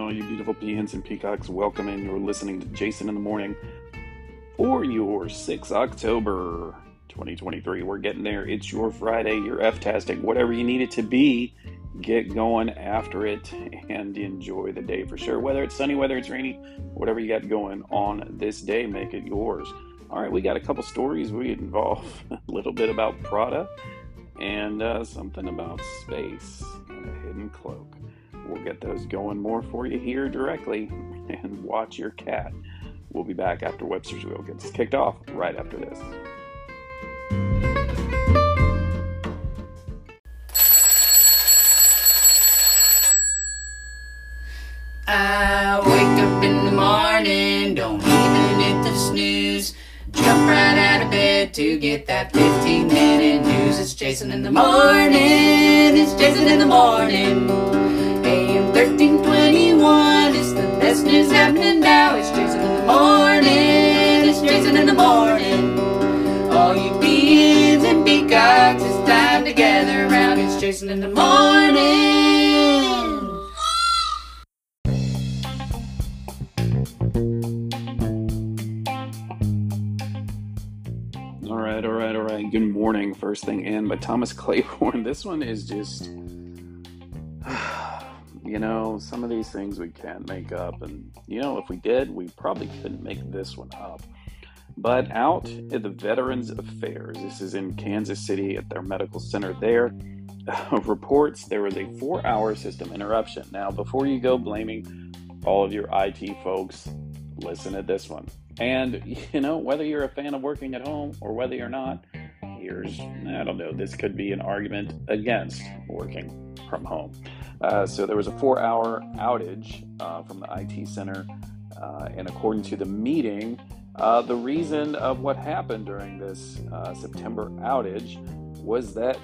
all you beautiful peahens and peacocks. Welcome in. You're listening to Jason in the Morning for your 6 October 2023. We're getting there. It's your Friday, your F-tastic, whatever you need it to be. Get going after it and enjoy the day for sure. Whether it's sunny, whether it's rainy, whatever you got going on this day, make it yours. All right, we got a couple stories. We involve a little bit about Prada and uh, something about space and a hidden cloak. We'll get those going more for you here directly and watch your cat. We'll be back after Webster's Wheel gets kicked off right after this. I wake up in the morning, don't even hit the snooze. Jump right out of bed to get that 15 minute news. It's Jason in the morning, it's Jason in the morning. News happening now. It's Jason in the morning, it's Jason in the morning. All you beans and peacocks, it's time to gather around. It's Jason in the morning. All right, all right, all right. Good morning. First thing in by Thomas Claburn. This one is just, you know, some of these things we can't make up. And, you know, if we did, we probably couldn't make this one up. But out at the Veterans Affairs, this is in Kansas City at their medical center there, reports there was a four hour system interruption. Now, before you go blaming all of your IT folks, listen to this one. And, you know, whether you're a fan of working at home or whether you're not, here's, I don't know, this could be an argument against working from home. Uh, so there was a four hour outage uh, from the IT center. Uh, and according to the meeting, uh, the reason of what happened during this uh, September outage was that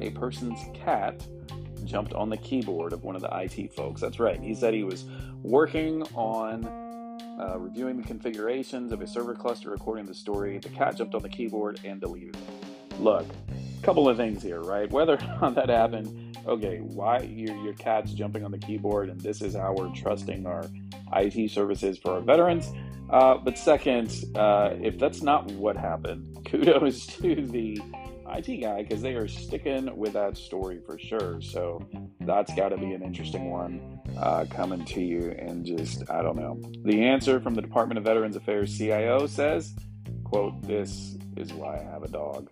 a person's cat jumped on the keyboard of one of the IT folks. That's right. He said he was working on uh, reviewing the configurations of a server cluster according to the story. The cat jumped on the keyboard and deleted it. Look, a couple of things here, right? Whether or not that happened, okay, why your, your cat's jumping on the keyboard, and this is how we're trusting our IT services for our veterans. Uh, but second, uh, if that's not what happened, kudos to the IT guy because they are sticking with that story for sure. So that's got to be an interesting one uh, coming to you. And just, I don't know. The answer from the Department of Veterans Affairs CIO says, quote, this is why I have a dog.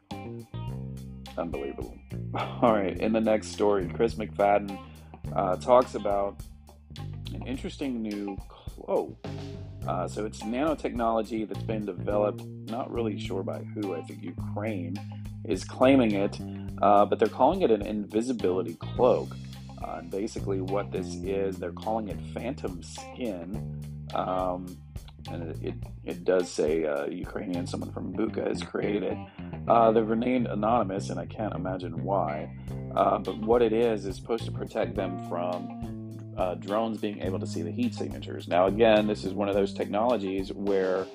Unbelievable. All right, in the next story, Chris McFadden uh, talks about an interesting new cloak. Uh, so it's nanotechnology that's been developed, not really sure by who, I think Ukraine is claiming it, uh, but they're calling it an invisibility cloak. Uh, basically, what this is, they're calling it phantom skin. Um, and it, it, it, does say uh, Ukrainian, someone from Buka has created. Uh, they've remained anonymous, and I can't imagine why. Uh, but what it is, is supposed to protect them from uh, drones being able to see the heat signatures. Now, again, this is one of those technologies where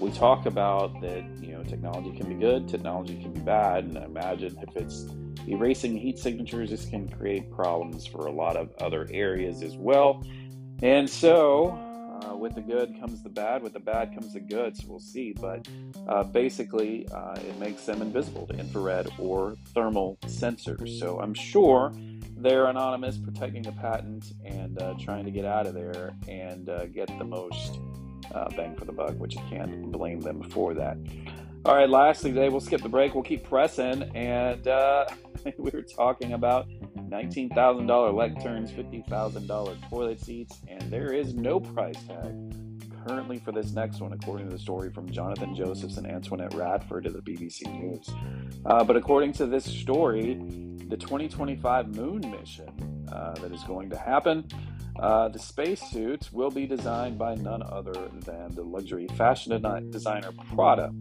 we talk about that you know technology can be good, technology can be bad, and I imagine if it's erasing heat signatures, this can create problems for a lot of other areas as well. And so, uh, with the good comes the bad, with the bad comes the good. So we'll see. But uh, basically, uh, it makes them invisible to infrared or thermal sensors. So I'm sure they're anonymous, protecting the patent and uh, trying to get out of there and uh, get the most uh, bang for the buck, which you can't blame them for that. All right, lastly, today we'll skip the break. We'll keep pressing, and we were talking about $19,000 lecterns, $50,000 toilet seats, and there is no price tag currently for this next one, according to the story from Jonathan Josephs and Antoinette Radford of the BBC News. Uh, but according to this story, the 2025 moon mission uh, that is going to happen uh, the spacesuits will be designed by none other than the luxury fashion designer Prada.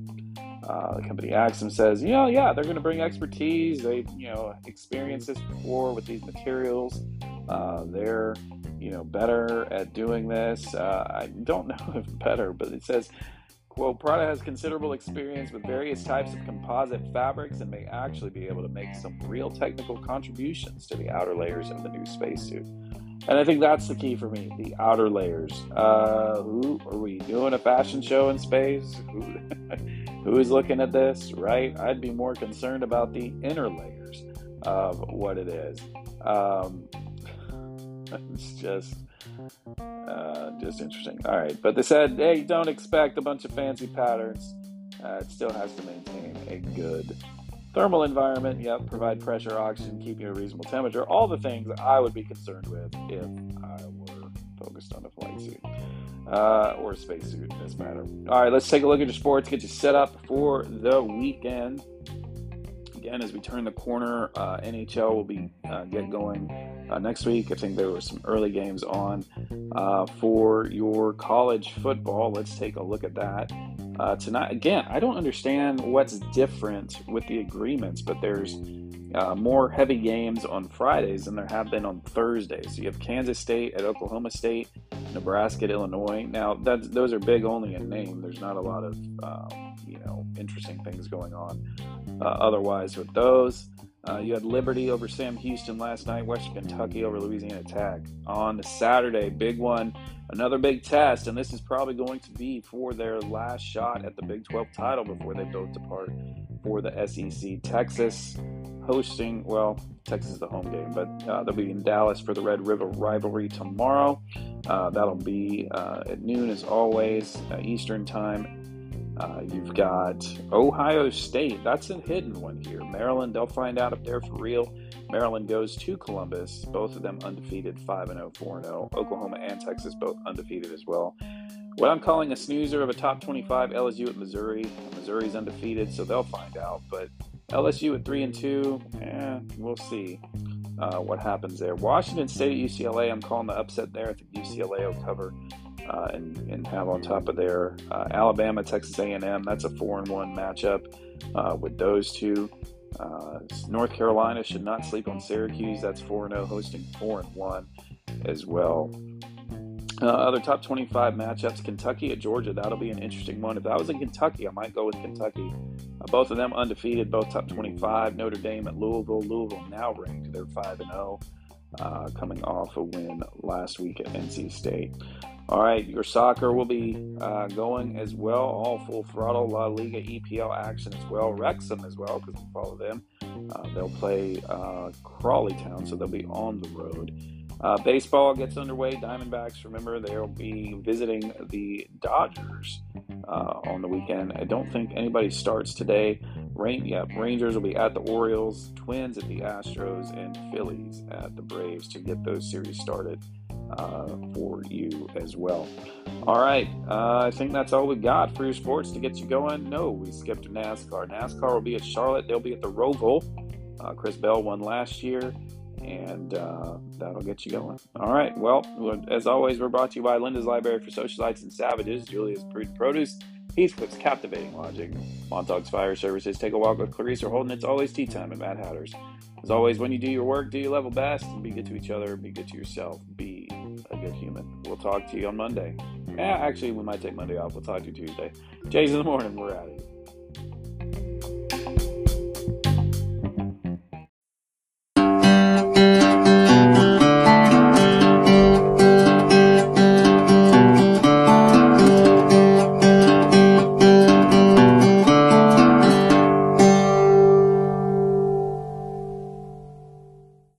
Uh, the company Axiom says, you know, yeah, they're going to bring expertise. They've, you know, experienced this before with these materials. Uh, they're, you know, better at doing this. Uh, I don't know if better, but it says, quote, Prada has considerable experience with various types of composite fabrics and may actually be able to make some real technical contributions to the outer layers of the new spacesuit. And I think that's the key for me, the outer layers. Uh, who are we doing a fashion show in space? Who, who is looking at this, right? I'd be more concerned about the inner layers of what it is. Um, it's just uh, just interesting. All right, but they said, hey, don't expect a bunch of fancy patterns. Uh, it still has to maintain a good thermal environment. Yep, provide pressure, oxygen, keep you a reasonable temperature. All the things I would be concerned with if I were focused on a flight suit uh, or a spacesuit this matter. All right, let's take a look at your sports. Get you set up for the weekend again, as we turn the corner, uh, NHL will be uh, get going uh, next week. I think there were some early games on uh, for your college football. Let's take a look at that uh, tonight. Again, I don't understand what's different with the agreements, but there's uh, more heavy games on Fridays than there have been on Thursdays. So you have Kansas State at Oklahoma State, Nebraska at Illinois. Now, those are big only in name. There's not a lot of um, you know interesting things going on otherwise with those. Uh, you had Liberty over Sam Houston last night, Western Kentucky over Louisiana Tech. On Saturday, big one, another big test, and this is probably going to be for their last shot at the Big 12 title before they both depart for the SEC. Texas hosting, well, Texas is the home game, but uh, they'll be in Dallas for the Red River rivalry tomorrow. Uh, that'll be uh, at noon as always, uh, Eastern time. Uh, you've got Ohio State. That's a hidden one here. Maryland, they'll find out if they're for real. Maryland goes to Columbus, both of them undefeated, 5 0, 4 0. Oklahoma and Texas both undefeated as well. What I'm calling a snoozer of a top 25 LSU at Missouri. Missouri's undefeated, so they'll find out. But LSU at 3 and 2, eh, we'll see uh, what happens there. Washington State at UCLA, I'm calling the upset there. I think UCLA will cover uh, and, and have on top of there uh, Alabama, Texas A&M. That's a four and one matchup uh, with those two. Uh, North Carolina should not sleep on Syracuse. That's four and zero, oh, hosting four and one as well. Uh, other top 25 matchups Kentucky at Georgia. That'll be an interesting one. If I was in Kentucky, I might go with Kentucky. Uh, both of them undefeated, both top 25. Notre Dame at Louisville. Louisville now ranked. They're 5 and 0, uh, coming off a win last week at NC State. All right, your soccer will be uh, going as well, all full throttle. La Liga EPL action as well. Wrexham as well, because we follow them. Uh, they'll play uh, Crawley Town, so they'll be on the road. Uh, baseball gets underway. Diamondbacks, remember, they'll be visiting the Dodgers uh, on the weekend. I don't think anybody starts today. Rain, yeah, Rangers will be at the Orioles, Twins at the Astros, and Phillies at the Braves to get those series started uh, for you as well. All right, uh, I think that's all we've got for your sports to get you going. No, we skipped NASCAR. NASCAR will be at Charlotte. They'll be at the Roval. Uh, Chris Bell won last year, and uh, that'll get you going. All right, well, as always, we're brought to you by Linda's Library for Socialites and Savages, Julia's Produce, Heathcliff's Captivating Logic, Montauk's Fire Services. Take a walk with Clarice or Holden. It's always tea time at Mad Hatters. As always, when you do your work, do your level best and be good to each other, be good to yourself, be a good human. We'll talk to you on Monday. Yeah, actually, we might take Monday off. We'll talk to you Tuesday. Jay's in the morning. We're at it.